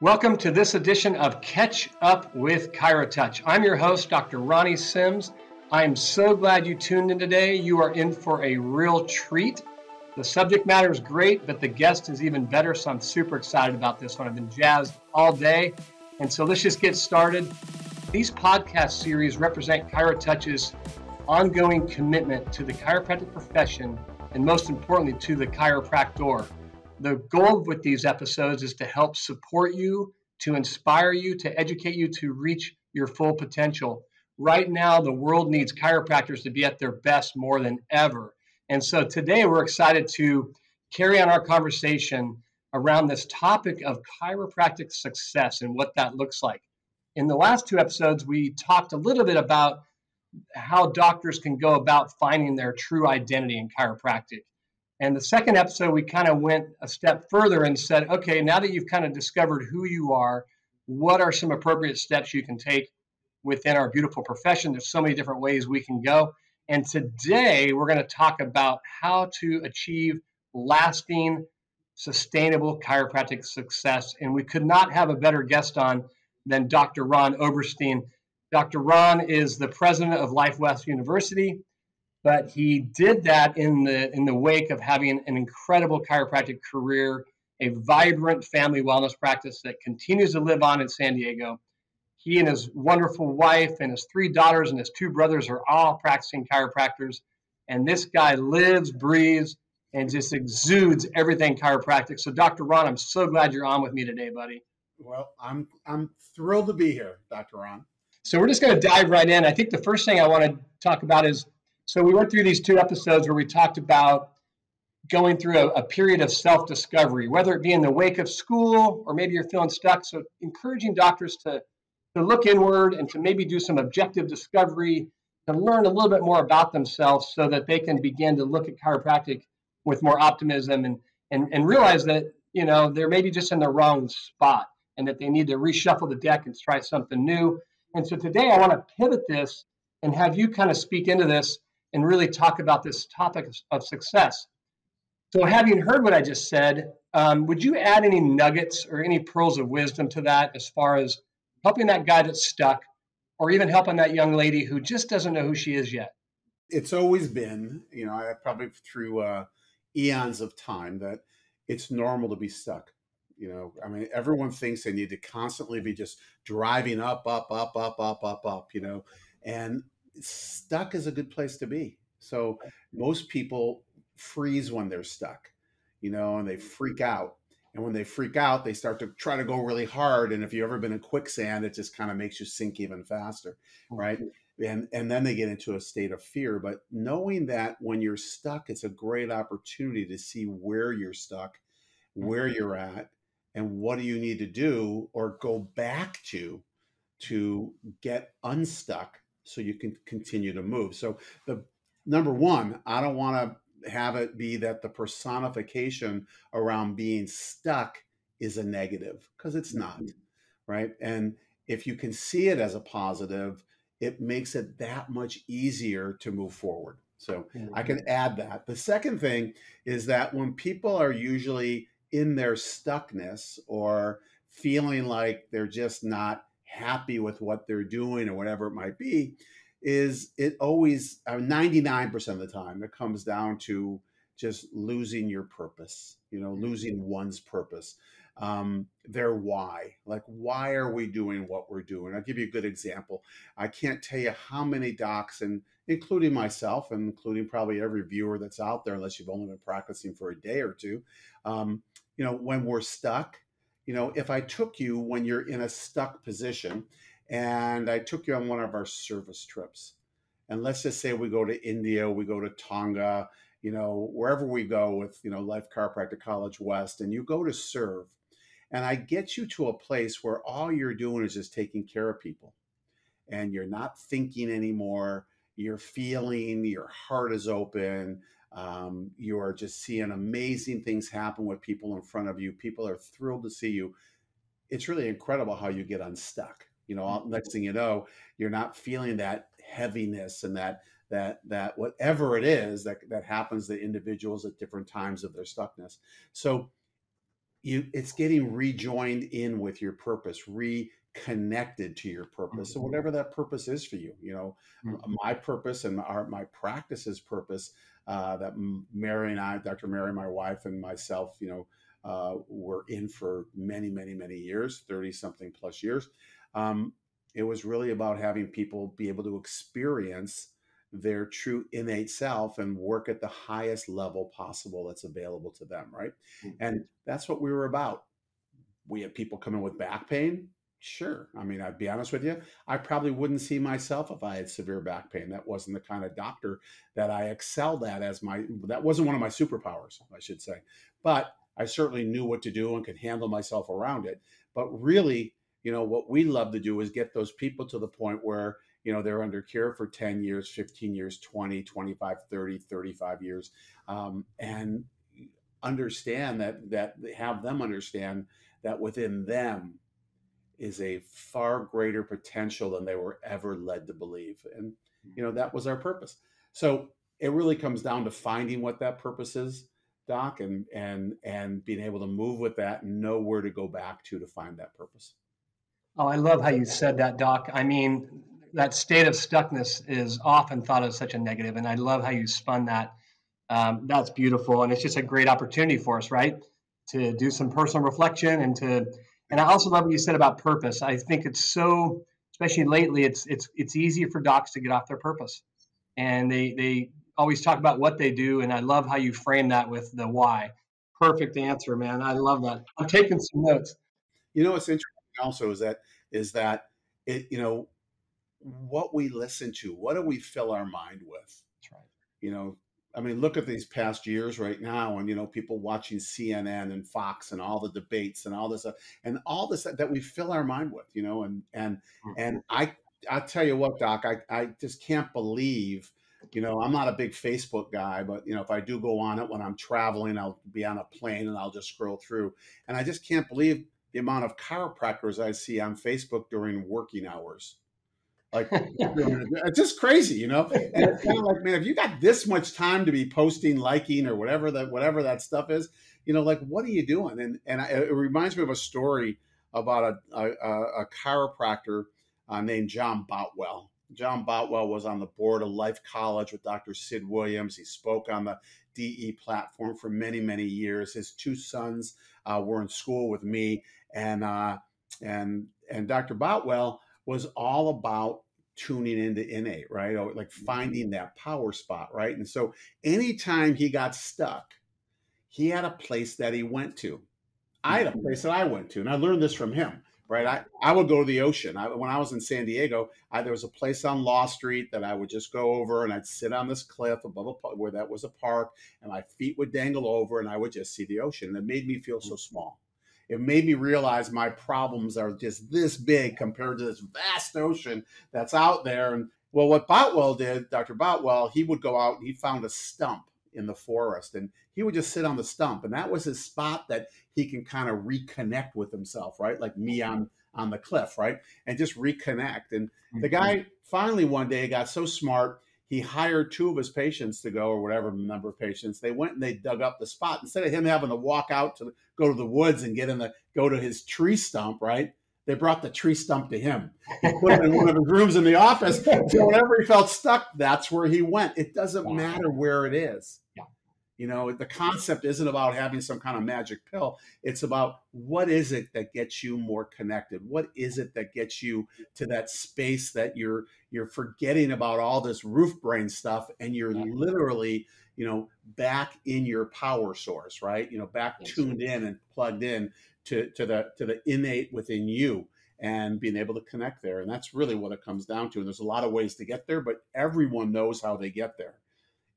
Welcome to this edition of Catch Up with ChiroTouch. I'm your host, Dr. Ronnie Sims. I'm so glad you tuned in today. You are in for a real treat. The subject matter is great, but the guest is even better, so I'm super excited about this one. I've been jazzed all day. And so let's just get started. These podcast series represent ChiroTouch's ongoing commitment to the chiropractic profession and, most importantly, to the chiropractor. The goal with these episodes is to help support you, to inspire you, to educate you to reach your full potential. Right now, the world needs chiropractors to be at their best more than ever. And so today we're excited to carry on our conversation around this topic of chiropractic success and what that looks like. In the last two episodes, we talked a little bit about how doctors can go about finding their true identity in chiropractic. And the second episode, we kind of went a step further and said, okay, now that you've kind of discovered who you are, what are some appropriate steps you can take within our beautiful profession? There's so many different ways we can go. And today we're going to talk about how to achieve lasting, sustainable chiropractic success. And we could not have a better guest on than Dr. Ron Oberstein. Dr. Ron is the president of Life West University, but he did that in the in the wake of having an incredible chiropractic career, a vibrant family wellness practice that continues to live on in San Diego he and his wonderful wife and his three daughters and his two brothers are all practicing chiropractors. And this guy lives, breathes, and just exudes everything chiropractic. So, Dr. Ron, I'm so glad you're on with me today, buddy. Well, I'm I'm thrilled to be here, Dr. Ron. So we're just going to dive right in. I think the first thing I want to talk about is so we went through these two episodes where we talked about going through a, a period of self-discovery, whether it be in the wake of school or maybe you're feeling stuck. So encouraging doctors to to look inward and to maybe do some objective discovery to learn a little bit more about themselves so that they can begin to look at chiropractic with more optimism and and, and realize that you know they're maybe just in the wrong spot and that they need to reshuffle the deck and try something new and so today i want to pivot this and have you kind of speak into this and really talk about this topic of success so having heard what i just said um, would you add any nuggets or any pearls of wisdom to that as far as helping that guy that's stuck, or even helping that young lady who just doesn't know who she is yet? It's always been, you know, I probably through uh, eons of time that it's normal to be stuck. You know, I mean, everyone thinks they need to constantly be just driving up, up, up, up, up, up, up, you know, and stuck is a good place to be. So most people freeze when they're stuck, you know, and they freak out. And when they freak out, they start to try to go really hard. And if you've ever been in quicksand, it just kind of makes you sink even faster, right? Mm-hmm. And and then they get into a state of fear. But knowing that when you're stuck, it's a great opportunity to see where you're stuck, where mm-hmm. you're at, and what do you need to do or go back to to get unstuck so you can continue to move. So the number one, I don't want to have it be that the personification around being stuck is a negative because it's not mm-hmm. right and if you can see it as a positive it makes it that much easier to move forward so mm-hmm. i can add that the second thing is that when people are usually in their stuckness or feeling like they're just not happy with what they're doing or whatever it might be is it always uh, 99% of the time it comes down to just losing your purpose you know losing one's purpose. Um, their why like why are we doing what we're doing? I'll give you a good example. I can't tell you how many docs and including myself and including probably every viewer that's out there unless you've only been practicing for a day or two um, you know when we're stuck you know if i took you when you're in a stuck position and I took you on one of our service trips. And let's just say we go to India, we go to Tonga, you know, wherever we go with, you know, Life Chiropractic College West, and you go to serve. And I get you to a place where all you're doing is just taking care of people. And you're not thinking anymore. You're feeling, your heart is open. Um, you are just seeing amazing things happen with people in front of you. People are thrilled to see you. It's really incredible how you get unstuck you know next thing you know you're not feeling that heaviness and that that that whatever it is that that happens to individuals at different times of their stuckness so you it's getting rejoined in with your purpose, reconnected to your purpose. So Mhm. whatever that purpose is for you, you know, Mhm. my purpose and our, my practice's purpose uh, that Mary and I, Dr. Mary, my wife, and myself, you know, uh, were in for many, many, many years, 30 something plus years. Um, it was really about having people be able to experience their true innate self and work at the highest level possible that's available to them, right? Mhm. And that's what we were about. We had people come in with back pain. Sure. I mean, I'd be honest with you, I probably wouldn't see myself if I had severe back pain. That wasn't the kind of doctor that I excelled at as my, that wasn't one of my superpowers, I should say. But I certainly knew what to do and could handle myself around it. But really, you know, what we love to do is get those people to the point where, you know, they're under care for 10 years, 15 years, 20, 25, 30, 35 years. Um, and understand that, that have them understand that within them is a far greater potential than they were ever led to believe. And, you know, that was our purpose. So it really comes down to finding what that purpose is, Doc, and and and being able to move with that and know where to go back to to find that purpose. Oh, I love how you said that, Doc. I mean, that state of stuckness is often thought of as such a negative, and I love how you spun that. Um, that's beautiful, and it's just a great opportunity for us, right, to do some personal reflection and to. And I also love what you said about purpose. I think it's so, especially lately, it's it's it's easier for docs to get off their purpose, and they they always talk about what they do, and I love how you frame that with the why. Perfect answer, man. I love that. I'm taking some notes. You know what's interesting also is that is that it you know what we listen to, what do we fill our mind with? That's right. You know, I mean, look at these past years right now, and you know, people watching CNN and Fox and all the debates and all this stuff, and all this that we fill our mind with, you know, and and and mm-hmm. I I tell you what, Doc, I I just can't believe, you know, I'm not a big Facebook guy, but you know, if I do go on it when I'm traveling, I'll be on a plane and I'll just scroll through, and I just can't believe the amount of chiropractors I see on Facebook during working hours. Like it's just crazy, you know. And it's kind of like, man, if you got this much time to be posting, liking, or whatever that whatever that stuff is, you know, like what are you doing? And and I, it reminds me of a story about a a, a chiropractor uh, named John Boutwell. John Boutwell was on the board of Life College with Dr. Sid Williams. He spoke on the DE platform for many many years. His two sons uh, were in school with me, and uh, and and Dr. Boutwell was all about tuning into innate, right? Or like mm-hmm. finding that power spot, right? And so anytime he got stuck, he had a place that he went to. I had a mm-hmm. place that I went to, and I learned this from him, right? I, I would go to the ocean. I, when I was in San Diego, I, there was a place on Law Street that I would just go over, and I'd sit on this cliff above a, where that was a park, and my feet would dangle over, and I would just see the ocean. And it made me feel so mm-hmm. small it made me realize my problems are just this big compared to this vast ocean that's out there. And well, what Boutwell did, Dr. Boutwell, he would go out and he found a stump in the forest and he would just sit on the stump. And that was his spot that he can kind of reconnect with himself, right? Like me mm-hmm. on on the cliff, right? And just reconnect. And the mm-hmm. guy finally one day got so smart, he hired two of his patients to go, or whatever number of patients. They went and they dug up the spot instead of him having to walk out to go to the woods and get in the go to his tree stump. Right? They brought the tree stump to him. He put it in one of his rooms in the office. So whenever he felt stuck, that's where he went. It doesn't Wow. matter where it is. Yeah. You know, the concept isn't about having some kind of magic pill. It's about what is it that gets you more connected? What is it that gets you to that space that you're you're forgetting about all this roof brain stuff and you're literally, you know, back in your power source, right? You know, back tuned in and plugged in to to the to the innate within you and being able to connect there. And that's really what it comes down to. And there's a lot of ways to get there, but everyone knows how they get there.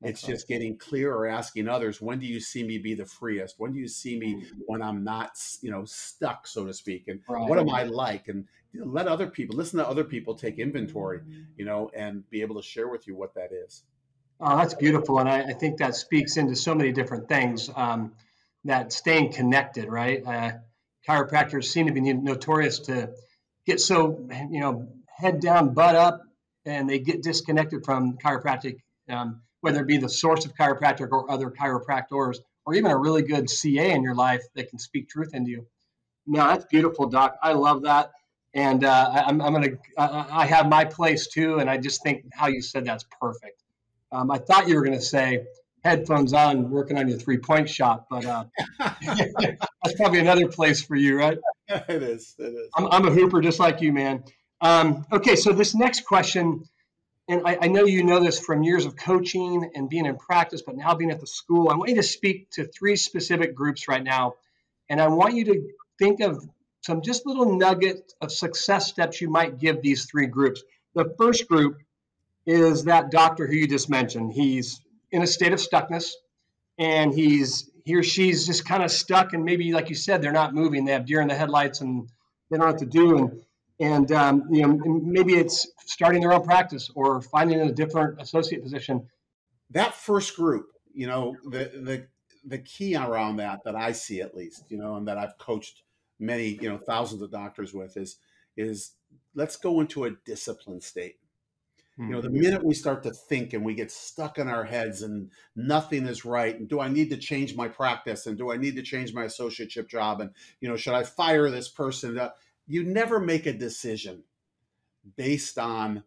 It's right. just getting clear or asking others, when do you see me be the freest? When do you see me when I'm not, you know, stuck, so to speak? And Right. what am I like? And let other people listen to other people take inventory, you know, and be able to share with you what that is. Oh, that's beautiful, and I, I think that speaks into so many different things. Um, that staying connected, right? Uh, chiropractors seem to be notorious to get so you know head down, butt up, and they get disconnected from chiropractic, um, whether it be the source of chiropractic or other chiropractors or even a really good CA in your life that can speak truth into you. No, that's beautiful, Doc. I love that. And uh, I, am I'm, I'm going to, I have my place too. And I just think how you said that's perfect. Um, I thought you were going to say headphones on, working on your three point shot, but uh, that's probably another place for you, right? It is. It is. I'm, I'm a hooper just like you, man. Um, okay, so this next question, and I, I, know you know this from years of coaching and being in practice, but now being at the school, I want you to speak to three specific groups right now. And I want you to think of some just little nugget of success steps you might give these three groups. The first group is that doctor who you just mentioned. He's in a state of stuckness and he's he or she's just kind of stuck and maybe like you said they're not moving they have deer in the headlights and they don't know what to do and and um, you know maybe it's starting their own practice or finding a different associate position that first group you know the the the key around that that i see at least you know and that i've coached many you know thousands of doctors with is is let's go into a disciplined state you know, the mm-hmm. minute we start to think and we get stuck in our heads and nothing is right, and do I need to change my practice and do I need to change my associateship job and you know, should I fire this person? You never make a decision based on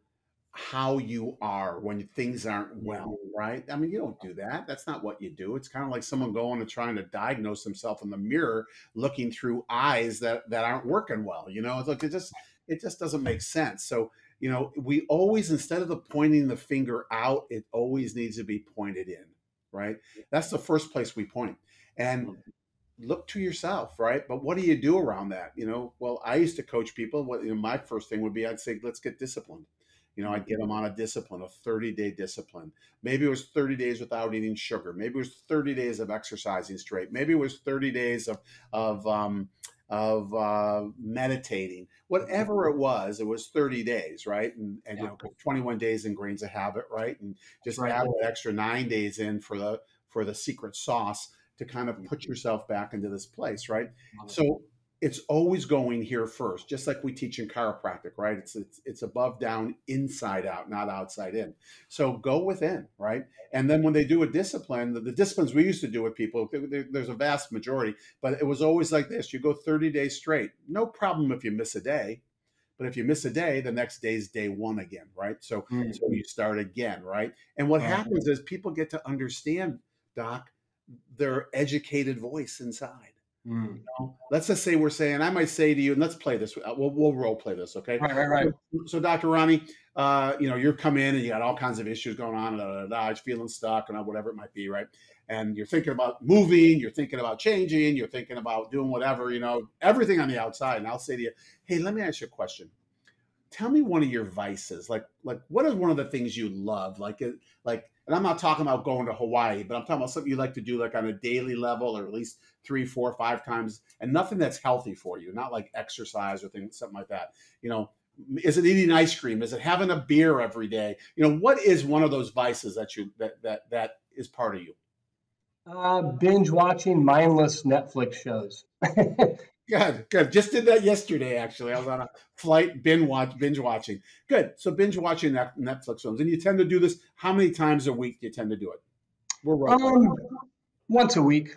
how you are when things aren't well, right? I mean, you don't do that. That's not what you do. It's kind of like someone going and trying to diagnose themselves in the mirror, looking through eyes that that aren't working well. You know, it's like it just it just doesn't make sense. So you know, we always, instead of the pointing the finger out, it always needs to be pointed in, right? That's the first place we. And mm-hmm. Look to yourself, right? But what do you do around that? You know, well, I used to coach people. What you know, my first thing would be I'd say, let's get disciplined. You know, I'd get them on a discipline, a 30 day discipline. Maybe it was 30 days without eating sugar. Maybe it was 30 days of exercising straight. Maybe it was 30 days of, of um, of uh, meditating, whatever it was, it was 30 days, right? And, and you know, 21 days ingrains a habit, right? And just right. add an extra nine days in for the for the secret sauce to kind of put yourself back into this place, right? So it's always going here first, just like we teach in chiropractic, right? It's, it's it's above down, inside out, not outside in. So go within, right? And then when they do a discipline, the, the disciplines we used to do with people, there, there's a vast majority, but it was always like this: you go 30 days straight, no problem if you miss a day, but if you miss a day, the next day is day one again, right? So mm-hmm. so you start again, right? And what happens is people get to understand, Doc, their educated voice inside Mm. You know? Let's just say we're saying, I might say to you, and let's play this. Uh, we'll, we'll role play this, okay? Right, right, right. So, so Dr. Ronnie, uh, you know, you're come in and you got all kinds of issues going on, da, da, da, da, feeling stuck, and whatever it might be, right? And you're thinking about moving, you're thinking about changing, you're thinking about doing whatever, you know, everything on the outside. And I'll say to you, hey, let me ask you a question. Tell me one of your vices. Like, like what is one of the things you love? Like, like and I'm not talking about going to Hawaii, but I'm talking about something you like to do like on a daily level or at least three, four, five times, and nothing that's healthy for you, not like exercise or things, something like that. You know, is it eating ice cream? Is it having a beer every day? You know, what is one of those vices that you that that that is part of you? Uh, binge watching mindless Netflix shows. Good, good. Just did that yesterday. Actually, I was on a flight binge watch, binge watching. Good. So binge watching Netflix films, and you tend to do this. How many times a week do you tend to do it? We're um, once a week.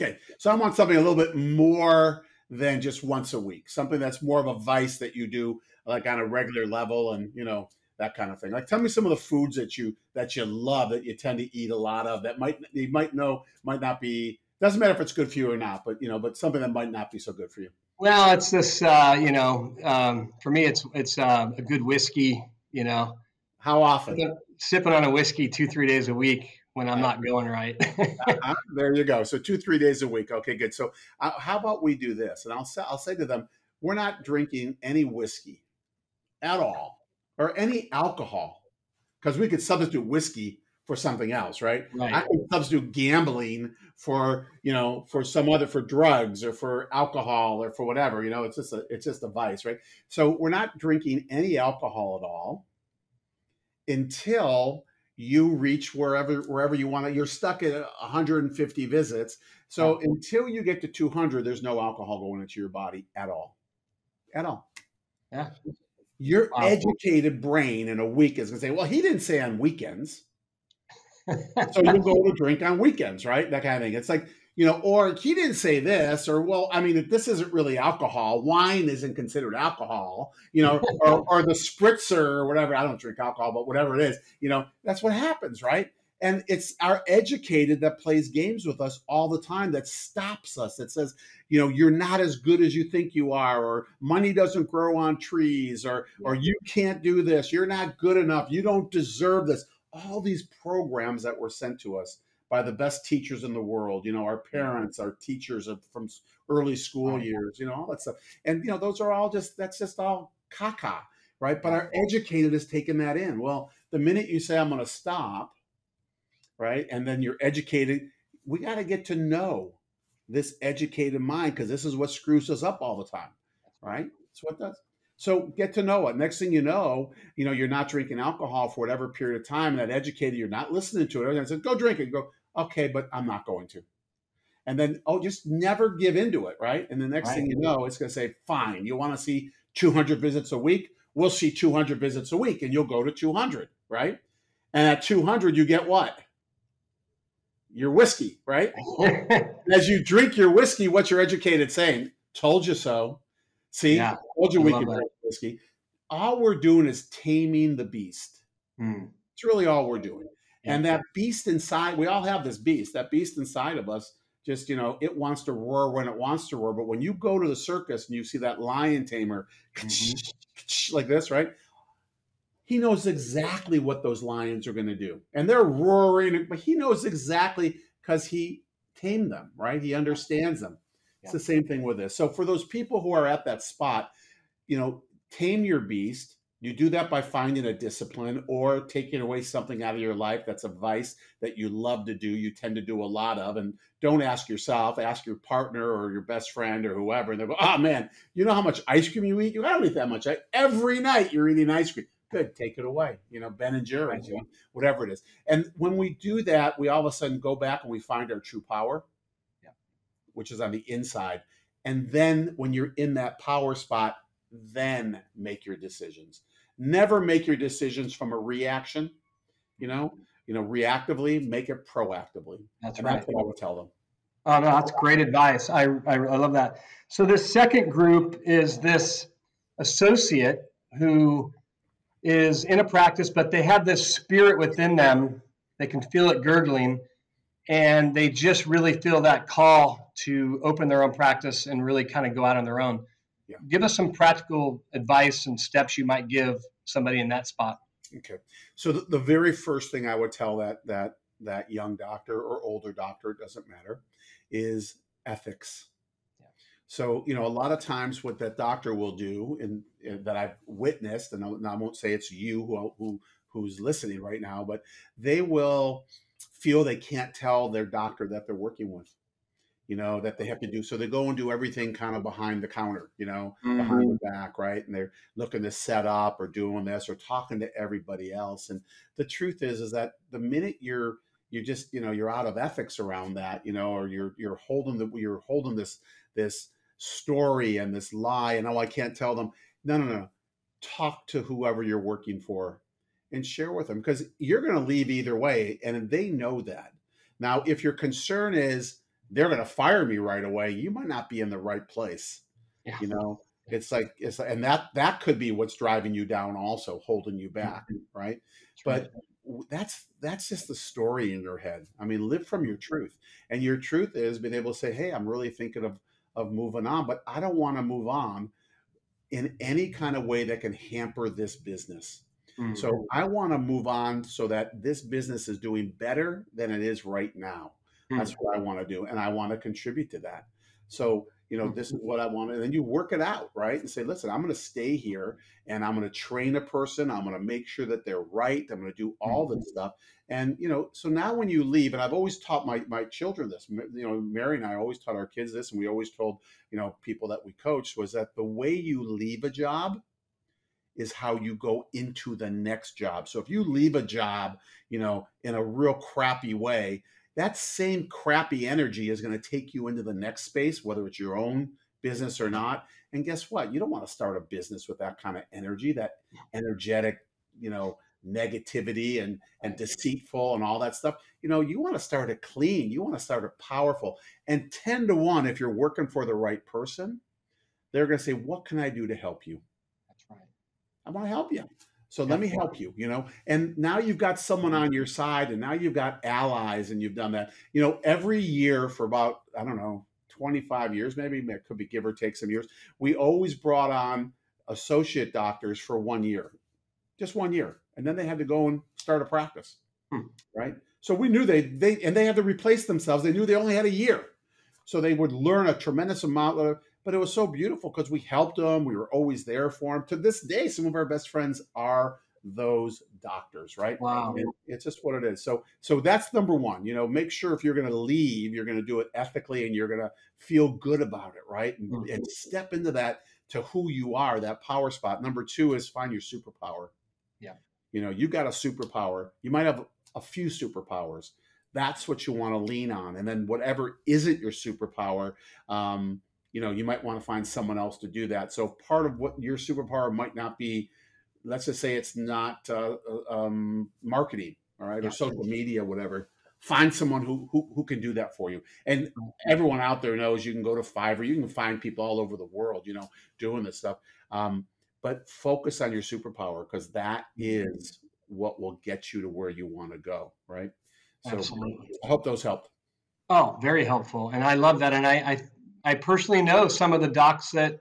Okay, so I want something a little bit more than just once a week. Something that's more of a vice that you do like on a regular level, and you know that kind of thing. Like, tell me some of the foods that you that you love that you tend to eat a lot of that might you might know might not be doesn't matter if it's good for you or not, but you know, but something that might not be so good for you. Well, it's this, uh, you know, um, for me, it's it's uh, a good whiskey. You know, how often sipping on a whiskey two three days a week when I'm not going right. uh-huh. There you go. So two three days a week. Okay, good. So uh, how about we do this? And I'll say I'll say to them, we're not drinking any whiskey at all or any alcohol because we could substitute whiskey for something else, right? right? I can substitute gambling for you know for some other for drugs or for alcohol or for whatever. You know, it's just a it's just a vice, right? So we're not drinking any alcohol at all until you reach wherever wherever you want to. You're stuck at 150 visits. So until you get to 200, there's no alcohol going into your body at all, at all. Yeah. Your wow. educated brain in a week is going to say, "Well, he didn't say on weekends." so you go to drink on weekends, right? That kind of thing. It's like, you know, or he didn't say this, or well, I mean, this isn't really alcohol. Wine isn't considered alcohol, you know, or, or the spritzer or whatever. I don't drink alcohol, but whatever it is, you know, that's what happens, right? And it's our educated that plays games with us all the time that stops us, that says, you know, you're not as good as you think you are, or money doesn't grow on trees, or or you can't do this, you're not good enough, you don't deserve this. All these programs that were sent to us by the best teachers in the world, you know, our parents, our teachers from early school years, you know, all that stuff. And you know, those are all just that's just all caca, right? But our educated has taken that in. Well, the minute you say I'm going to stop, right? And then you're educated. We got to get to know this educated mind because this is what screws us up all the time, right? That's what does. So get to know it. Next thing you know, you know, you're not drinking alcohol for whatever period of time. And that educated, you're not listening to it. And I said, go drink it. You go, okay, but I'm not going to. And then, oh, just never give into it, right? And the next right. thing you know, it's going to say, fine, you want to see 200 visits a week? We'll see 200 visits a week and you'll go to 200, right? And at 200, you get what? your whiskey, right? As you drink your whiskey, what's your educated saying? Told you so. See, yeah, told you I we can drink whiskey. All we're doing is taming the beast. Mm. It's really all we're doing. Yeah. And that beast inside, we all have this beast. That beast inside of us, just you know, it wants to roar when it wants to roar. But when you go to the circus and you see that lion tamer mm-hmm. like this, right? he knows exactly what those lions are going to do. And they're roaring, but he knows exactly because he tamed them, right? He understands them. It's the same thing with this. So for those people who are at that spot, you know, tame your beast. You do that by finding a discipline or taking away something out of your life that's a vice that you love to do, you tend to do a lot of. And don't ask yourself, ask your partner or your best friend or whoever. And they go, oh man, you know how much ice cream you eat? You don't eat that much. Every night you're eating ice cream good take it away you know ben and jerry's you know, whatever it is and when we do that we all of a sudden go back and we find our true power. Which is on the inside. And then when you're in that power spot then make your decisions. Never make your decisions from a reaction you know? You know reactively make it proactively. That's and right. that's what i would tell them. Oh no that's great advice. I, I i love that. So this second group is this associate who is in a practice, but they have this spirit within them. They can feel it gurgling, and they just really feel that call to open their own practice and really kind of go out on their own. Yeah. Give us some practical advice and steps you might give somebody in that spot. Okay. So the, the very first thing I would tell that that that young doctor or older doctor, it doesn't matter, is ethics. So, you know, a lot of times what that doctor will do, and, and that I've witnessed, and I, I won't say it's you who, who who's listening right now, but they will feel they can't tell their doctor that they're working with, you know, that they have to do. So they go and do everything kind of behind the counter, you know, mm-hmm. behind the back, right? And they're looking to set up or doing this or talking to everybody else. And the truth is, is that the minute you're you're just you know you're out of ethics around that you know or you're you're holding the you're holding this this story and this lie and oh i can't tell them no no no talk to whoever you're working for and share with them because you're going to leave either way and they know that. Now if your concern is they're going to fire me right away you might not be in the right place yeah. you know? It's like it's and that that could be what's driving you down also holding you back mm-hmm. right? But that's that's just the story in your head. I mean live from your truth and your truth is being able to say hey i'm really thinking of of moving on, but I don't want to move on in any kind of way that can hamper this business. Mm-hmm. So I want to move on so that this business is doing better than it is right now. Mm-hmm. That's what I want to do. And I want to contribute to that. So you know, this is mm-hmm. what I want. And then you work it out, right? And say, listen, I'm going to stay here and I'm going to train a person. I'm going to make sure that they're right. I'm going to do all this mm-hmm. stuff. And, you know, so now when you leave, and I've always taught my, my children this, you know, Mary and I always taught our kids this, and we always told, you know, people that we coached was that the way you leave a job is how you go into the next job. So if you leave a job, you know, in a real crappy way, that same crappy energy is going to take you into the next space, whether it's your own business or not. And guess what? You don't want to start a business with that kind of energy, that energetic, you know, negativity and and deceitful and all that stuff you know you want to start it clean you want to start it powerful and 10 to 1 if you're working for the right person they're going to say what can i do to help you. I want to help you so let me help you you know and now you've got someone on your side and now you've got allies and you've done that you know every year for about i don't know 25 years maybe it could be give or take some years we always brought on associate doctors for one year just one year and then they had to go and start a practice, hmm. right? So we knew they they and they had to replace themselves. They knew they only had a year, so they would learn a tremendous amount. Of, but it was so beautiful because we helped them. We were always there for them. To this day, some of our best friends are those doctors, right? Wow, and it's just what it is. So so that's number one. You know, make sure if you're going to leave, you're going to do it ethically and you're going to feel good about it, right? And, mm-hmm. and step into that to who you are, that power spot. Number two is find your superpower. Yeah. You know, you got a superpower. You might have a few superpowers. That's what you want to lean on. And then whatever isn't your superpower, um, you know, you might want to find someone else to do that. So part of what your superpower might not be, let's just say it's not uh, uh um, marketing, all right, yeah. or social media, whatever. Find someone who, who who can do that for you. And everyone out there knows you can go to Fiverr. You can find people all over the world, you know, doing this stuff. Um, but focus on your superpower because that mm-hmm. what will get you to where you want to go right so Absolutely. i hope those helped oh very helpful and i love that and I, I i personally know some of the docs that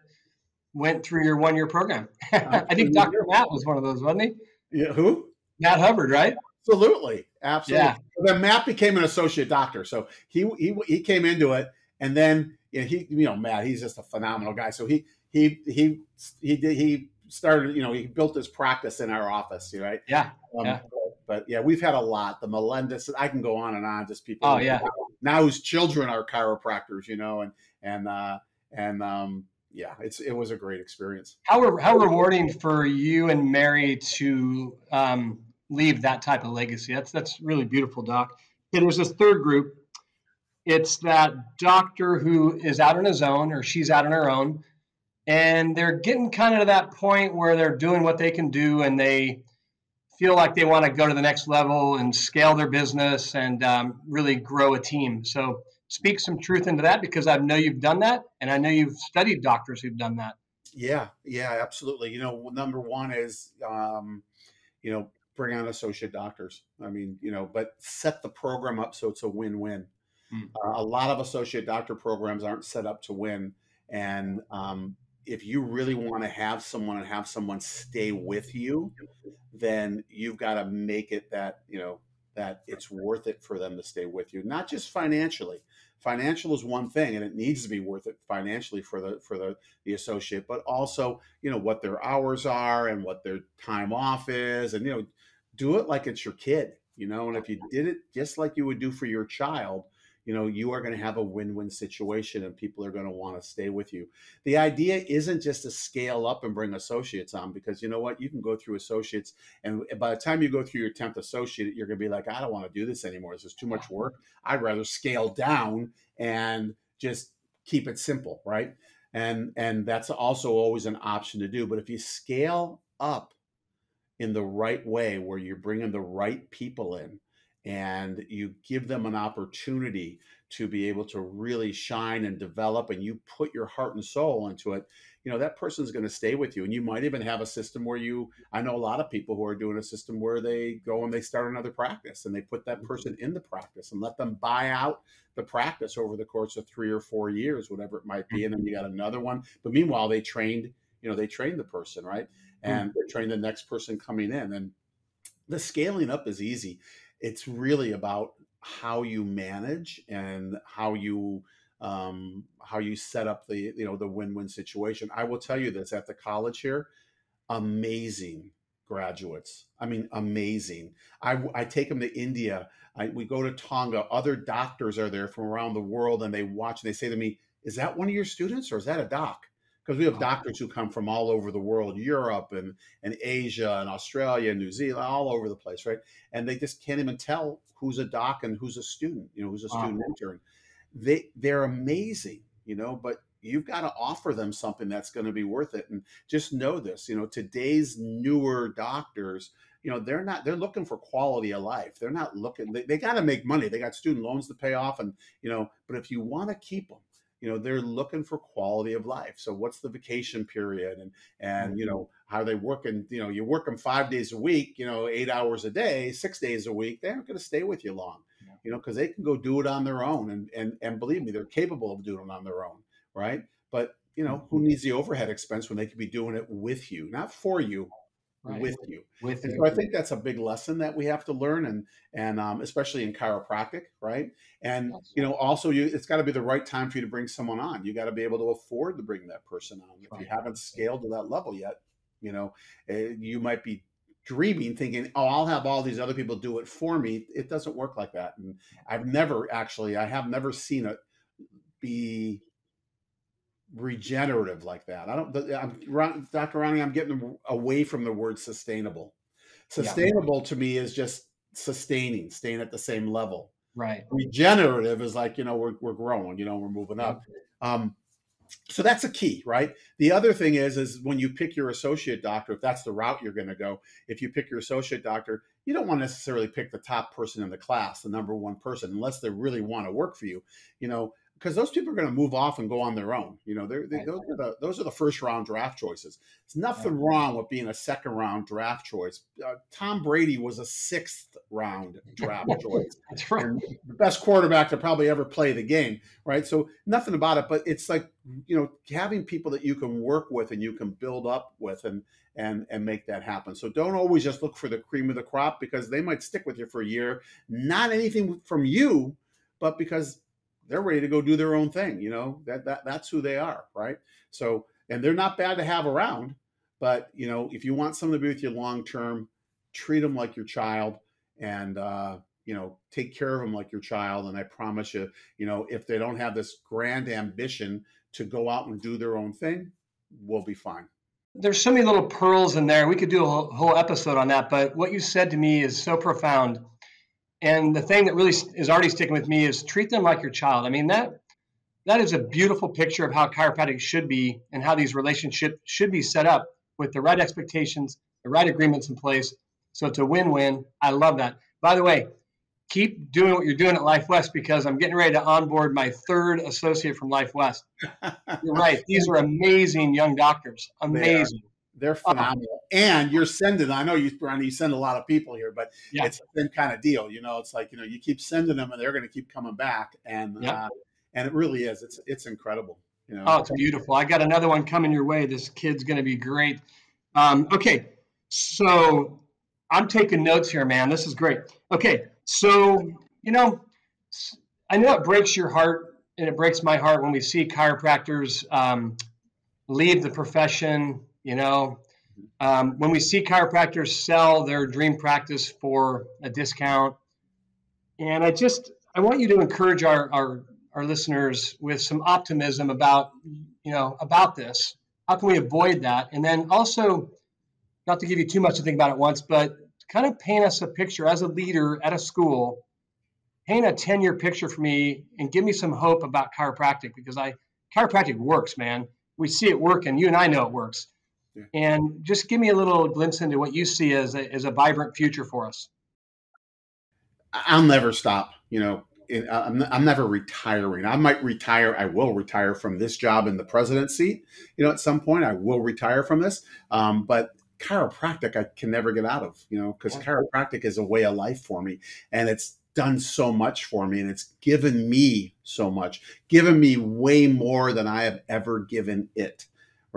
went through your one year program. I think dr matt was one of those wasn't he? Yeah who? Matt hubbard right? Absolutely. Absolutely. Yeah. then matt became an associate doctor. So he he, he came into it and then you know, he you know matt he's just a phenomenal guy. So he he he he did he started you know he built his practice in our office right? Yeah, um, yeah. but yeah we've had a lot. The melendez i can go on and on just people oh yeah. now whose children are chiropractors you know and and uh and um yeah it's it was a great experience. How how rewarding for you and mary to um leave that type of legacy? That's that's really beautiful doc. And there's this third group. It's that doctor who is out on his own or she's out on her own and they're getting kind of to that point where they're doing what they can do and they feel like they want to go to the next level and scale their business and um, really grow a team. So speak some truth into that because i know you've done that and i know you've studied doctors who've done that yeah yeah absolutely you know number one is um, you know bring on associate doctors i mean you know but set the program up so it's a win-win mm. uh, a lot of associate doctor programs aren't set up to win and um, if you really want to have someone and have someone stay with you, then you've got to make it that, you know, that it's worth it for them to stay with you, not just financially. Financial is one thing, and it needs to be worth it financially for the for the the associate, but also you know what their hours are and what their time off is, and you know do it like it's your kid, you know. And if you did it just like you would do for your child, you know you are going to have a win-win situation and people are going to want to stay with you. The idea isn't just to scale up and bring associates on because you know what you can go through associates and by the time you go through your 10th associate you're going to be like i don't want to do this anymore. This is too much work. I'd rather scale down and just keep it simple right? And and that's also always an option to do. But if you scale up in the right way where you're bringing the right people in and you give them an opportunity to be able to really shine and develop and you put your heart and soul into it you know that person's going to stay with you and you might even have a system where you i know a lot of people who are doing a system where they go and they start another practice and they put that mm-hmm. person in the practice and let them buy out the practice over the course of three or four years whatever it might be and then you got another one but meanwhile they trained you know they trained the person right mm. and they train the next person coming in and the scaling up is easy it's really about how you manage and how you um, how you set up the you know the win-win situation. I will tell you this at the college here, amazing graduates. I mean, amazing. I, I take them to India. I, we go to Tonga. Other doctors are there from around the world, and they watch. And they say to me, "Is that one of your students, or is that a doc?" Because we have oh. doctors who come from all over the world, Europe and, and Asia and Australia and New Zealand, all over the place, right? And they just can't even tell who's a doc and who's a student, you know, who's a student intern. They they're amazing, you know, but you've got to offer them something that's going to be worth it. And just know this, you know, today's newer doctors, you know they're not they're looking for quality of life they're not looking they, they got to make money they got student loans to pay off and you know but if you want to keep them you know they're looking for quality of life so what's the vacation period and and you mm-hmm. know how they working you know you work them five days a week you know eight hours a day six days a week they aren't going to stay with you long yeah. you know because they can go do it on their own and and and believe me they're capable of doing it on their own right but you know who mm-hmm. needs the overhead expense when they could be doing it with you not for you right. with you. With you. So I think that's a big lesson that we have to learn, and and um, especially in chiropractic, right? And that's you know, also you it's got to be the right time for you to bring someone on. You got to be able to afford to bring that person on. If right. you haven't scaled to that level yet, you know, eh, you might be dreaming thinking oh i'll have all these other people do it for me it doesn't work like that and i've never actually i have never seen it be regenerative like that. I don't, I'm, Dr. Ronnie, I'm getting away from the word sustainable. Sustainable yeah. to me is just sustaining, staying at the same level. Right. Regenerative is like, you know, we're, we're growing, you know, we're moving up. Um, so that's a key, right? The other thing is, is when you pick your associate doctor, if that's the route you're going to go, if you pick your associate doctor, you don't want to necessarily pick the top person in the class, the number one person, unless they really want to work for you. You know, because those people are going to move off and go on their own. You know, they're, they, those are the those are the first round draft choices. There's nothing wrong with being a second round draft choice. Uh, Tom Brady was a sixth round draft choice. That's right. The best quarterback to probably ever play the game, right? So nothing about it, but it's like you know having people that you can work with and you can build up with and and and make that happen. So don't always just look for the cream of the crop because they might stick with you for a year. Not anything from you, but because they're ready to go do their own thing. You know that that that's who they are, right? So and they're not bad to have around, but you know if you want someone to be with you long term, treat them like your child, and uh, you know take care of them like your child. And I promise you, you know if they don't have this grand ambition to go out and do their own thing, we'll be fine. There's so many little pearls in there. We could do a whole episode on that, but what you said to me is so profound and the thing that really is already sticking with me is treat them like your child. I mean that that is a beautiful picture of how chiropractic should be and how these relationships should be set up with the right expectations, the right agreements in place. So it's a win-win. I love that. By the way, keep doing what you're doing at Life West because I'm getting ready to onboard my third associate from Life West. You're right. These are amazing young doctors. Amazing. They're phenomenal. and you're sending, I know you, Ronnie, you send a lot of people here, but yeah. it's the same kind of deal. You know, it's like, you know, you keep sending them and they're going to keep coming back. And, yep. uh, and it really is. It's, it's incredible. You know? Oh, it's beautiful. I got another one coming your way. This kid's going to be great. Um, okay. So I'm taking notes here, man. This is great. Okay. So, you know, I know it breaks your heart and it breaks my heart when we see chiropractors um, leave the profession you know, um, when we see chiropractors sell their dream practice for a discount, and I just I want you to encourage our, our our listeners with some optimism about you know about this. How can we avoid that? And then also, not to give you too much to think about at once, but kind of paint us a picture as a leader at a school. Paint a 10 year picture for me and give me some hope about chiropractic because I chiropractic works, man. We see it working. You and I know it works. And just give me a little glimpse into what you see as a, as a vibrant future for us. I'll never stop. You know, I'm, I'm never retiring. I might retire. I will retire from this job in the presidency. You know, at some point, I will retire from this. Um, but chiropractic, I can never get out of. You know, because yeah. chiropractic is a way of life for me, and it's done so much for me, and it's given me so much, given me way more than I have ever given it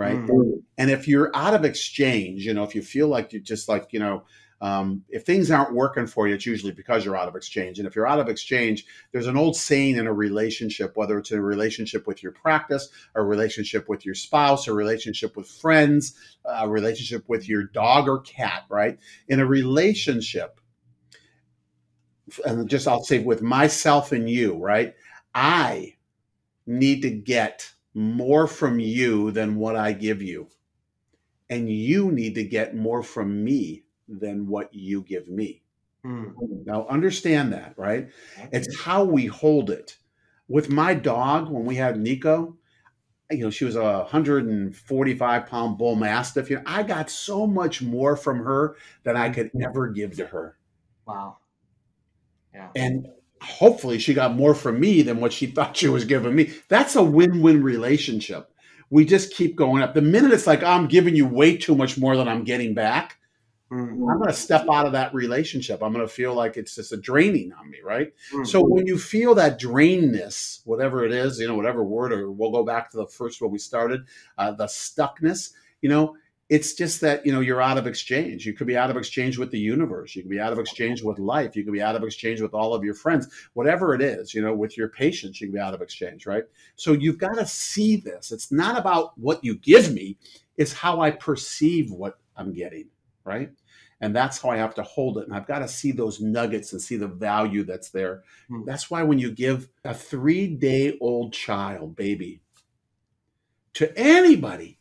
right? Mm. And if you're out of exchange, you know, if you feel like you're just like, you know, um, if things aren't working for you, it's usually because you're out of exchange. And if you're out of exchange, there's an old saying in a relationship, whether it's a relationship with your practice, a relationship with your spouse, a relationship with friends, a relationship with your dog or cat, right? In a relationship, and just I'll say with myself and you, right? I need to get more from you than what I give you. And you need to get more from me than what you give me. Hmm. Now, understand that, right? It's how we hold it. With my dog, when we had Nico, you know, she was a 145 pound bull mastiff. You know, I got so much more from her than I could ever give to her. Wow. Yeah. And hopefully she got more from me than what she thought she was giving me. That's a win win relationship. We just keep going up. The minute it's like, I'm giving you way too much more than I'm getting back, Mm-hmm. I'm going to step out of that relationship. I'm going to feel like it's just a draining on me, right? Mm-hmm. So when you feel that drainness, whatever it is, you know, whatever word, or we'll go back to the first where we started, uh, the stuckness, you know, it's just that you know you're out of exchange. You could be out of exchange with the universe. You could be out of exchange with life. You could be out of exchange with all of your friends. Whatever it is you know with your patients you can be out of exchange right? So you've got to see this. It's not about what you give me. It's how i perceive what i'm getting right? And that's how I have to hold it. And I've got to see those nuggets and see the value that's there. Mm. That's why when you give a three day old child, baby, to anybody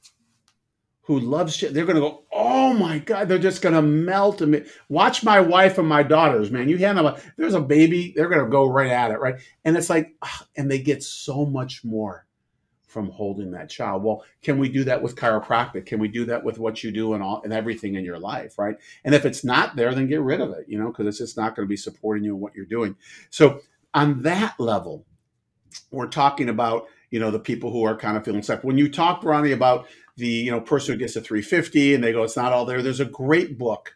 who loves shit, they're to go, oh my God, they're just to melt. And watch my wife and my daughters, man. You hand them a, there's a baby, they're to go right at it, right? And it's like, ah, and they get so much more from holding that child. Well, can we do that with chiropractic? Can we do that with what you do and all and everything in your life, right? And if it's not there, then get rid of it, you know, because it's just not to be supporting you in what you're doing. So on that level, we're talking about you know the people who are kind of feeling stuck. When you talk, Ronnie, about the you know person who gets to 350 and they go, it's not all there. There's a great book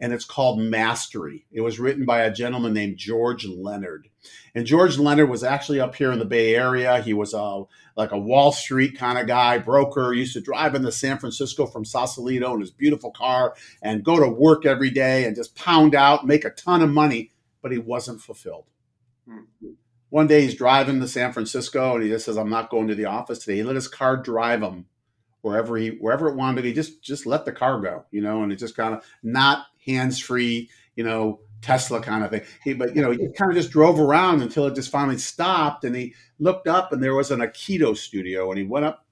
and it's called Mastery. It was written by a gentleman named George Leonard. And George Leonard was actually up here in the Bay Area. He was a like a Wall Street kind of guy, broker, used to drive into San Francisco from Sausalito in his beautiful car and go to work every day and just pound out, make a ton of money, but he wasn't fulfilled. Mm-hmm. One day he's driving to San Francisco and he just says, I'm not going to the office today. He let his car drive him wherever he wherever it wanted to be. Just just let the car go, you know, and it just kind of not hands free, you know, Tesla kind of thing. He, but you know, he kind of just drove around until it just finally stopped, and he looked up, and there was an Aikido studio, and he went up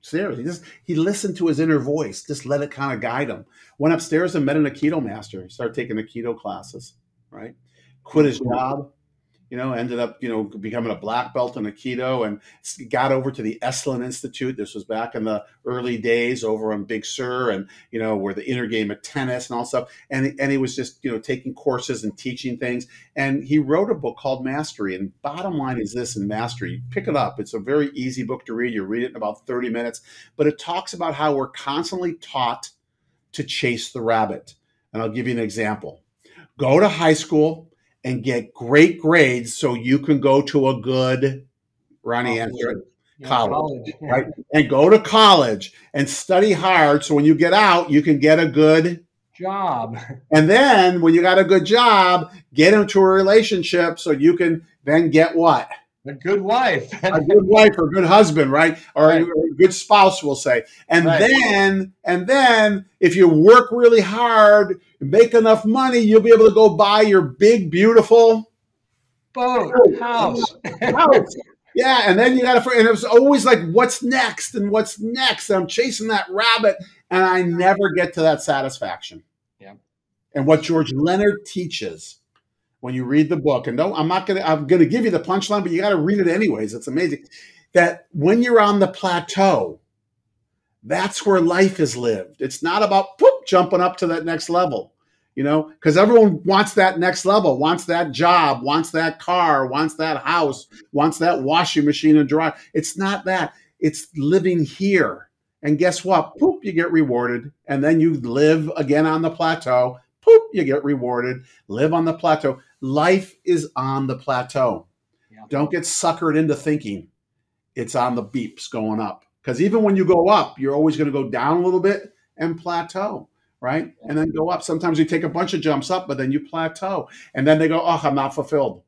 stairs. He just he listened to his inner voice, just let it kind of guide him. Went upstairs and met an Aikido master. He started taking Aikido classes. Right, quit his job, you know, ended up, you know, becoming a black belt in Aikido and got over to the Esalen Institute. This was back in the early days over on Big Sur and, you know, where the inner game of tennis and all stuff. And, and he was just, you know, taking courses and teaching things. And he wrote a book called Mastery. And bottom line is this in Mastery, pick it up. It's a very easy book to read. You read it in about 30 minutes, but it talks about how we're constantly taught to chase the rabbit. And I'll give you an example. Go to high school, and get great grades so you can go to a good Ronnie answered college, college right? And go to college and study hard so when you get out, you can get a good job. And then when you got a good job, get into a relationship so you can then get what? A good wife, a good wife or good husband, right? Or right. a good spouse, we'll say. And right. then, and then, if you work really hard, make enough money, you'll be able to go buy your big, beautiful boat, house, house. Yeah, and then you got to, and it was always like, what's next, and what's next? And I'm chasing that rabbit, and I never get to that satisfaction. Yeah. And what George Leonard teaches when you read the book, and I'm not gonna, I'm gonna give you the punchline, but you got to read it anyways. It's amazing that when you're on the plateau, that's where life is lived. It's not about poop jumping up to that next level, you know, because everyone wants that next level, wants that job, wants that car, wants that house, wants that washing machine and dryer. It's not that. It's living here. And guess what? Poop, you get rewarded. And then you live again on the plateau. Poop, you get rewarded. Live on the plateau. Life is on the plateau. Yeah. Don't get suckered into thinking it's on the beeps going up. Because even when you go up, you're always going to go down a little bit and plateau, right? Yeah. And then go up. Sometimes you take a bunch of jumps up, but then you plateau. And then they go, oh, I'm not fulfilled.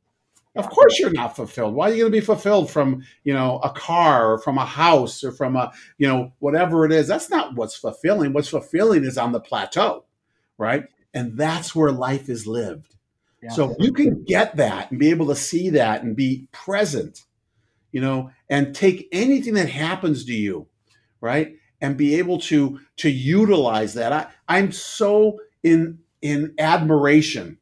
Of course you're not fulfilled. Why are you going to be fulfilled from, you know, a car or from a house or from a, you know, whatever it is? That's not what's fulfilling. What's fulfilling is on the plateau, right? And that's where life is lived. So you can get that and be able to see that and be present, you know, and take anything that happens to you, right? And be able to to utilize that. I, I'm so in in admiration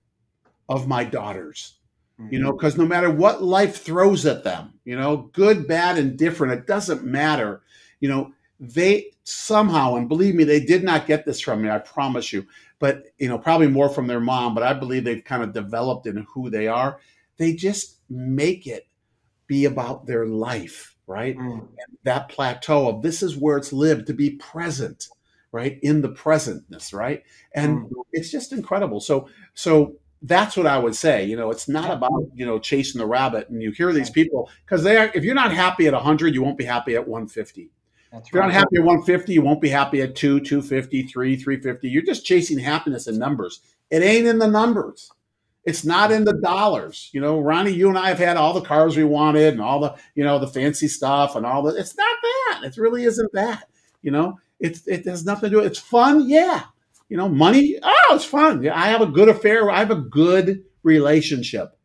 of my daughters, mm-hmm. you know, because mm-hmm. no matter what life throws at them, you know, good, bad, and different, it doesn't matter. you know, they somehow, and believe me, they did not get this from me, I promise you, but, you know, probably more from their mom, but I believe they've kind of developed in who they are. They just make it be about their life, right? Mm. that plateau of this is where it's lived to be present, right? In the presentness, right? And mm. it's just incredible. So, so that's what I would say. You know, it's not about you know chasing the rabbit. And you hear these people because they are. If you're not happy at 100, you won't be happy at 150. That's if you're not happy at 150, you won't be happy at 2, 250, 3, 350. You're just chasing happiness in numbers. It ain't in the numbers. It's not in the dollars. You know, Ronnie, you and I have had all the cars we wanted and all the, you know, the fancy stuff and all the it's not that. It really isn't that. You know, it's it has nothing to do. With it's fun, yeah. You know, money, oh, it's fun. Yeah, I have a good affair. I have a good relationship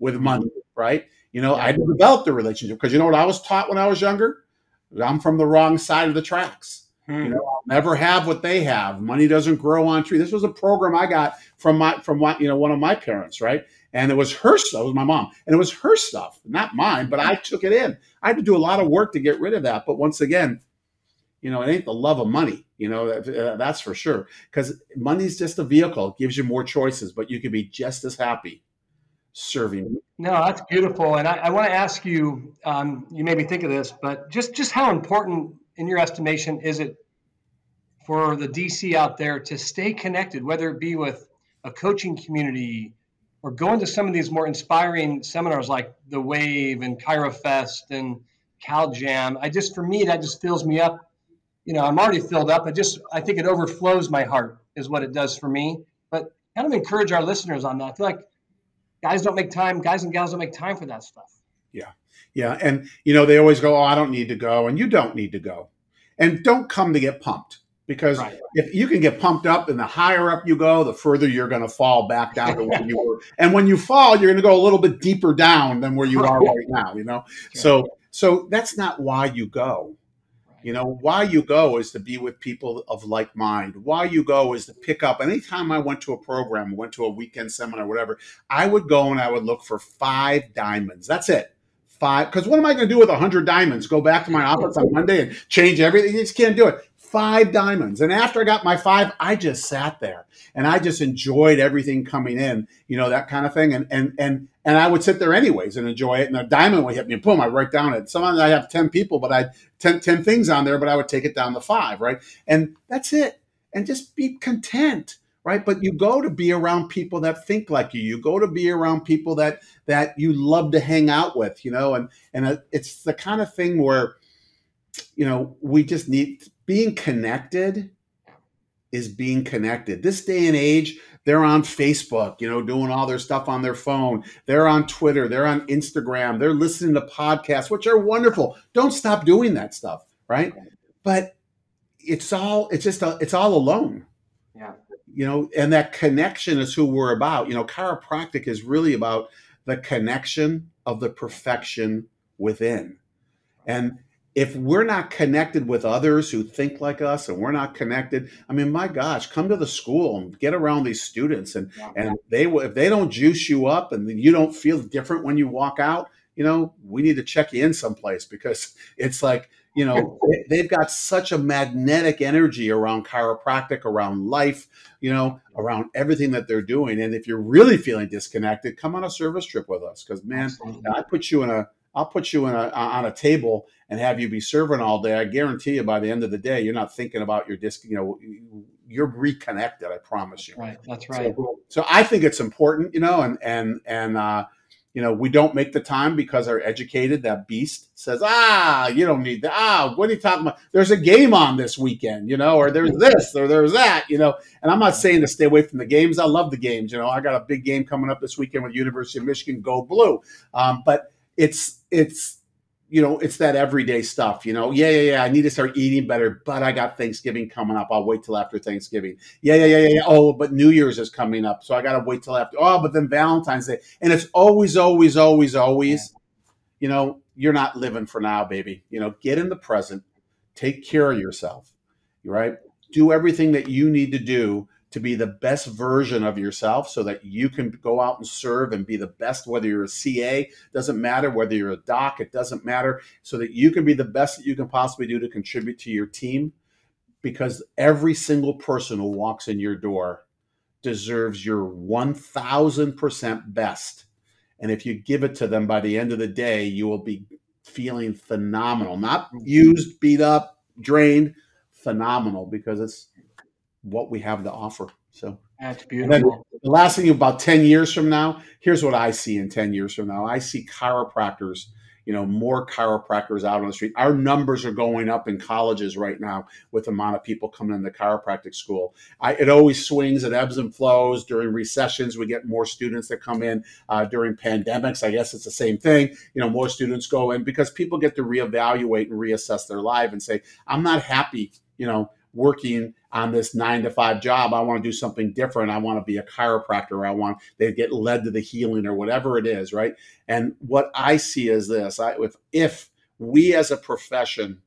with money, right? You know, I developed a relationship because you know what I was taught when I was younger? I'm from the wrong side of the tracks. Hmm. You know, I'll never have what they have. Money doesn't grow on trees. This was a program I got from my from what you know one of my parents, right? And it was her stuff. It was my mom, and it was her stuff, not mine. But I took it in. I had to do a lot of work to get rid of that. But once again, you know, it ain't the love of money. You know, uh, that's for sure. Because money's just a vehicle. It gives you more choices, but you can be just as happy serving. No, that's beautiful. And I, I want to ask you. Um, you made me think of this, but just just how important, in your estimation, is it for the DC out there to stay connected, whether it be with a coaching community or going to some of these more inspiring seminars like the Wave and ChiroFest and Cal Jam? I just, for me, that just fills me up. You know, I'm already filled up. I just, I think it overflows my heart is what it does for me. But kind of encourage our listeners on that. I feel like guys don't make time, guys and gals don't make time for that stuff. Yeah. Yeah. And, you know, they always go, oh, I don't need to go. And you don't need to go. And don't come to get pumped because right. if you can get pumped up and the higher up you go, the further you're going to fall back down to where you were. And when you fall, you're going to go a little bit deeper down than where you are right now, you know? So, so that's not why you go. You know, why you go is to be with people of like mind. Why you go is to pick up. Anytime I went to a program, went to a weekend seminar, whatever, I would go and I would look for five diamonds. That's it. Five. Because what am I going to do with a hundred diamonds? Go back to my office on Monday and change everything? You just can't do it five diamonds. And after I got my five, I just sat there and I just enjoyed everything coming in, you know, that kind of thing. And and and and I would sit there anyways and enjoy it. And a diamond would hit me, and boom, I write down it. Sometimes I have 10 people, but I 10, 10 things on there, but I would take it down to five, right? And that's it. And just be content. Right. But you go to be around people that think like you. You go to be around people that that you love to hang out with, you know, and and uh, it's the kind of thing where, you know, we just need being connected is being connected. This day and age, they're on Facebook, you know, doing all their stuff on their phone. They're on Twitter, they're on Instagram, they're listening to podcasts, which are wonderful. Don't stop doing that stuff, right? But it's all it's just a, it's all alone. Yeah. You know, and that connection is who we're about. You know, chiropractic is really about the connection of the perfection within. And if we're not connected with others who think like us and we're not connected i mean my gosh come to the school and get around these students and yeah. and they if they don't juice you up and you don't feel different when you walk out you know we need to check you in someplace because it's like you know they've got such a magnetic energy around chiropractic around life you know around everything that they're doing and if you're really feeling disconnected come on a service trip with us because man Absolutely. i put you in a I'll put you in a, on a table and have you be serving all day. I guarantee you, by the end of the day, you're not thinking about your disc. You know, you're reconnected. I promise you. Right. That's right. So, so I think it's important. You know, and and and uh, you know, we don't make the time because our educated that beast says, ah, you don't need that. Ah, what are you talking about? There's a game on this weekend, you know, or there's this or there's that, you know. And I'm not saying to stay away from the games. I love the games. You know, I got a big game coming up this weekend with University of Michigan. Go blue. Um, but it's it's you know it's that everyday stuff you know? Yeah yeah yeah i need to start eating better but i got thanksgiving coming up. I'll wait till after thanksgiving. Yeah yeah yeah yeah oh but new year's is coming up so i gotta wait till after. Oh but then valentine's day. And it's always always always always you know you're not living for now baby. You know get in the present. Take care of yourself right? Do everything that you need to do to be the best version of yourself so that you can go out and serve and be the best, whether you're a CA, doesn't matter, whether you're a doc, it doesn't matter, so that you can be the best that you can possibly do to contribute to your team. Because every single person who walks in your door deserves your 1000% best. And if you give it to them by the end of the day, you will be feeling phenomenal, not mm-hmm. used, beat up, drained, phenomenal because it's what we have to offer. So that's beautiful. the last thing about 10 years from now, here's what I see in 10 years from now. I see chiropractors, you know, more chiropractors out on the street. Our numbers are going up in colleges right now with the amount of people coming into chiropractic school. I, it always swings, it ebbs and flows. During recessions, we get more students that come in. Uh, during pandemics, I guess it's the same thing. You know, more students go in because people get to reevaluate and reassess their life and say, I'm not happy, you know, working on this nine to five job. I want to do something different. I want to be a chiropractor. I want they get led to the healing or whatever it is, right? And what I see is this: I, if if we as a profession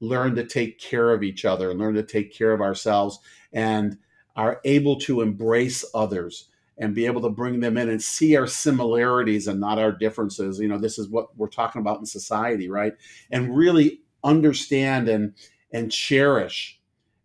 learn to take care of each other, learn to take care of ourselves, and are able to embrace others and be able to bring them in and see our similarities and not our differences. You know, this is what we're talking about in society, right? And really understand and and cherish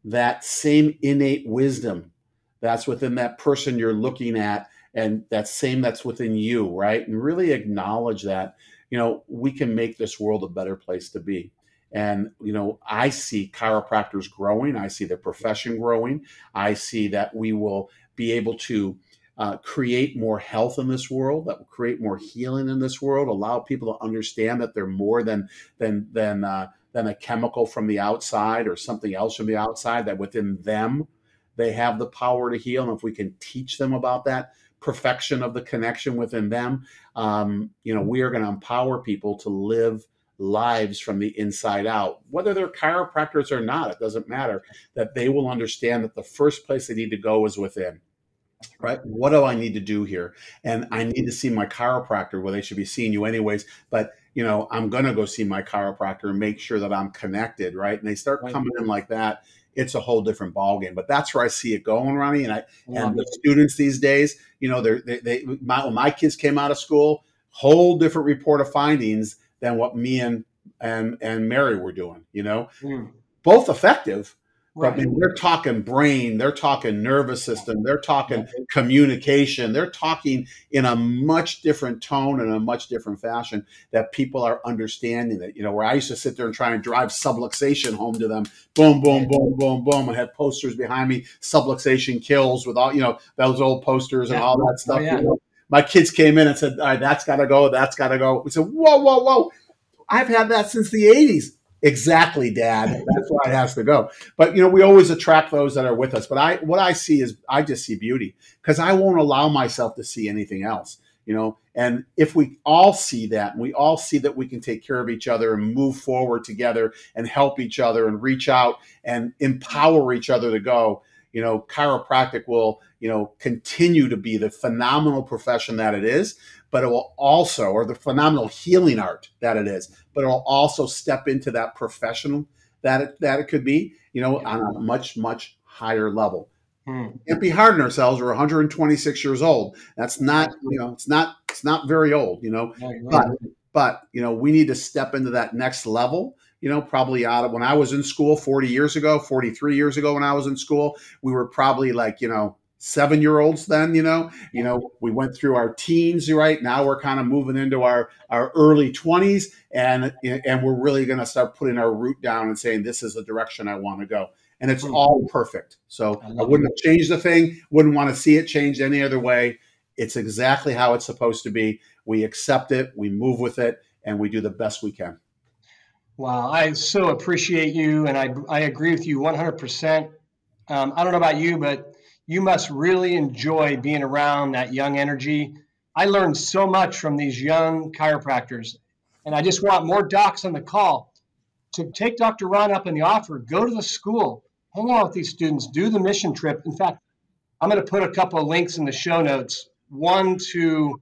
that same innate wisdom that's within that person you're looking at and that same that's within you right? And really acknowledge that you know we can make this world a better place to be. And you know i see chiropractors growing. I see the profession growing. I see that we will be able to uh, create more health in this world that will create more healing in this world allow people to understand that they're more than than than uh, than a chemical from the outside or something else from the outside, that within them they have the power to heal. And if we can teach them about that perfection of the connection within them, um, you know, we are going to empower people to live lives from the inside out, whether they're chiropractors or not, it doesn't matter, that they will understand that the first place they need to go is within right? What do I need to do here? And I need to see my chiropractor. Well, they should be seeing you anyways, but you know, I'm going to go see my chiropractor and make sure that I'm connected, right? And they start right. coming in like that. It's a whole different ballgame, but that's where I see it going, Ronnie. And I and the students these days, you know, they're, they they my, when my kids came out of school, whole different report of findings than what me and and and Mary were doing. You know, mm. both effective, Right. I mean, they're talking brain, they're talking nervous system, they're talking communication, they're talking in a much different tone and a much different fashion that people are understanding it. You know, where I used to sit there and try and drive subluxation home to them, boom, boom, boom, boom, boom. I had posters behind me, subluxation kills with all, you know, those old posters and yeah. all that oh, stuff. Oh, yeah. you know? My kids came in and said, all right, that's got to go, that's got to go. We said, whoa, whoa, whoa. I've had that since the 80s Exactly, Dad. That's why it has to go. But you know, we always attract those that are with us. But I, what I see is, I just see beauty because I won't allow myself to see anything else. You know, and if we all see that, and we all see that we can take care of each other and move forward together and help each other and reach out and empower each other to go, you know, chiropractic will, you know, continue to be the phenomenal profession that it is but it will also, or the phenomenal healing art that it is, but it will also step into that professional that it, that it could be, you know, on a much, much higher level. Hmm. Can't be hard on ourselves. We're 126 years old. That's not, you know, it's not, it's not very old, you know, but, but, you know, we need to step into that next level you know, probably out of when I was in school 40 years ago, 43 years ago when I was in school, we were probably like, you know, seven year olds then you know? You know we went through our teens right now we're kind of moving into our our early 20s and and we're really going to start putting our root down and saying this is the direction i want to go. And it's hmm. all perfect. So i, I wouldn't have changed the thing wouldn't want to see it changed any other way. It's exactly how it's supposed to be. We accept it we move with it and we do the best we can. Wow i so appreciate you and i i agree with you 100% um, i don't know about you but you must really enjoy being around that young energy. I learned so much from these young chiropractors, and I just want more docs on the call to take Dr. Ron up in the offer, go to the school, hang out with these students, do the mission trip. In fact, I'm going to put a couple of links in the show notes. One to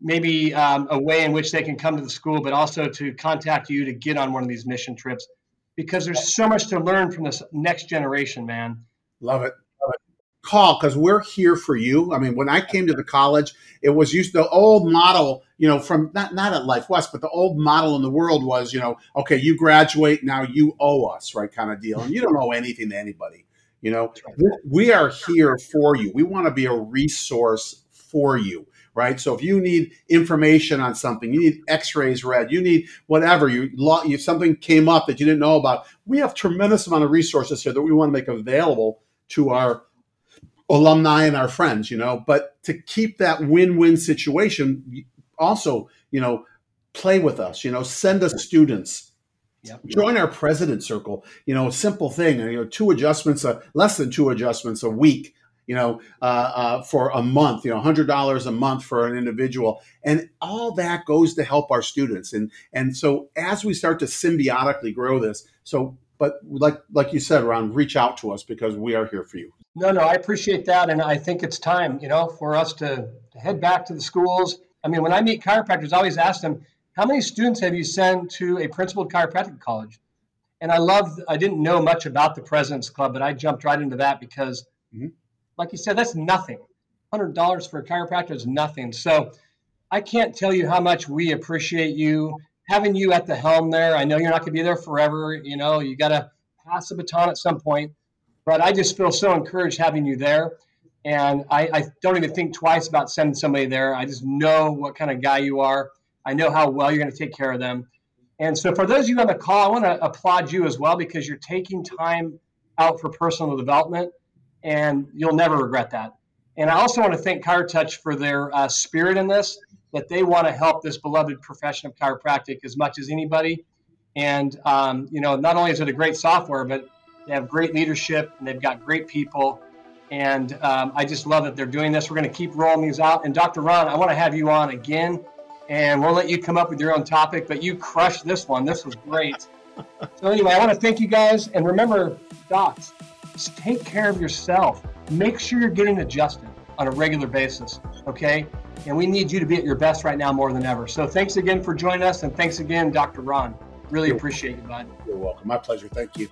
maybe um, a way in which they can come to the school, but also to contact you to get on one of these mission trips because there's so much to learn from this next generation, man. Love it. Call because we're here for you. I mean, when I came to the college, it was used the old model, you know, from not not at Life West, but the old model in the world was, you know, okay, you graduate now, you owe us, right, kind of deal, and you don't owe anything to anybody. You know, we are here for you. We want to be a resource for you right? So if you need information on something, you need X-rays read, you need whatever, you, you something came up that you didn't know about. We have tremendous amount of resources here that we want to make available to our alumni and our friends, you know. But to keep that win-win situation, also, you know, play with us, you know, send us students. Yep. Join our president circle. You know, simple thing. You know, two adjustments, uh, less than two adjustments a week you know, uh, uh, for a month, you know, hundred dollars a month for an individual, and all that goes to help our students. And and so as we start to symbiotically grow this, so but like like you said, Ron, reach out to us because we are here for you. No, no, I appreciate that, and I think it's time, you know, for us to, to head back to the schools. I mean, when I meet chiropractors, I always ask them, "How many students have you sent to a principled chiropractic college?" And I love. I didn't know much about the President's Club, but I jumped right into that because. Mm-hmm like you said, that's nothing. Hundred dollars for a chiropractor is nothing. So I can't tell you how much we appreciate you having you at the helm there. I know you're not going to be there forever. You know, you got to pass the baton at some point. But I just feel so encouraged having you there. And I, I, don't even think twice about sending somebody there. I just know what kind of guy you are. I know how well you're going to take care of them. And so, for those of you on the call, I want to applaud you as well because you're taking time out for personal development and you'll never regret that. And I also want to thank ChiroTouch for their uh, spirit in this, that they want to help this beloved profession of chiropractic as much as anybody. And, um, you know, not only is it a great software, but they have great leadership and they've got great people. And um, I just love that they're doing this. We're going to keep rolling these out. And Dr. Ron, I want to have you on again, and we'll let you come up with your own topic, but you crushed this one. This was great. so, anyway, I want to thank you guys. And remember, docs, take care of yourself. Make sure you're getting adjusted on a regular basis, okay? And we need you to be at your best right now more than ever. So thanks again for joining us, and thanks again, Dr. Ron. Really appreciate you, bud. You're welcome. My pleasure. Thank you.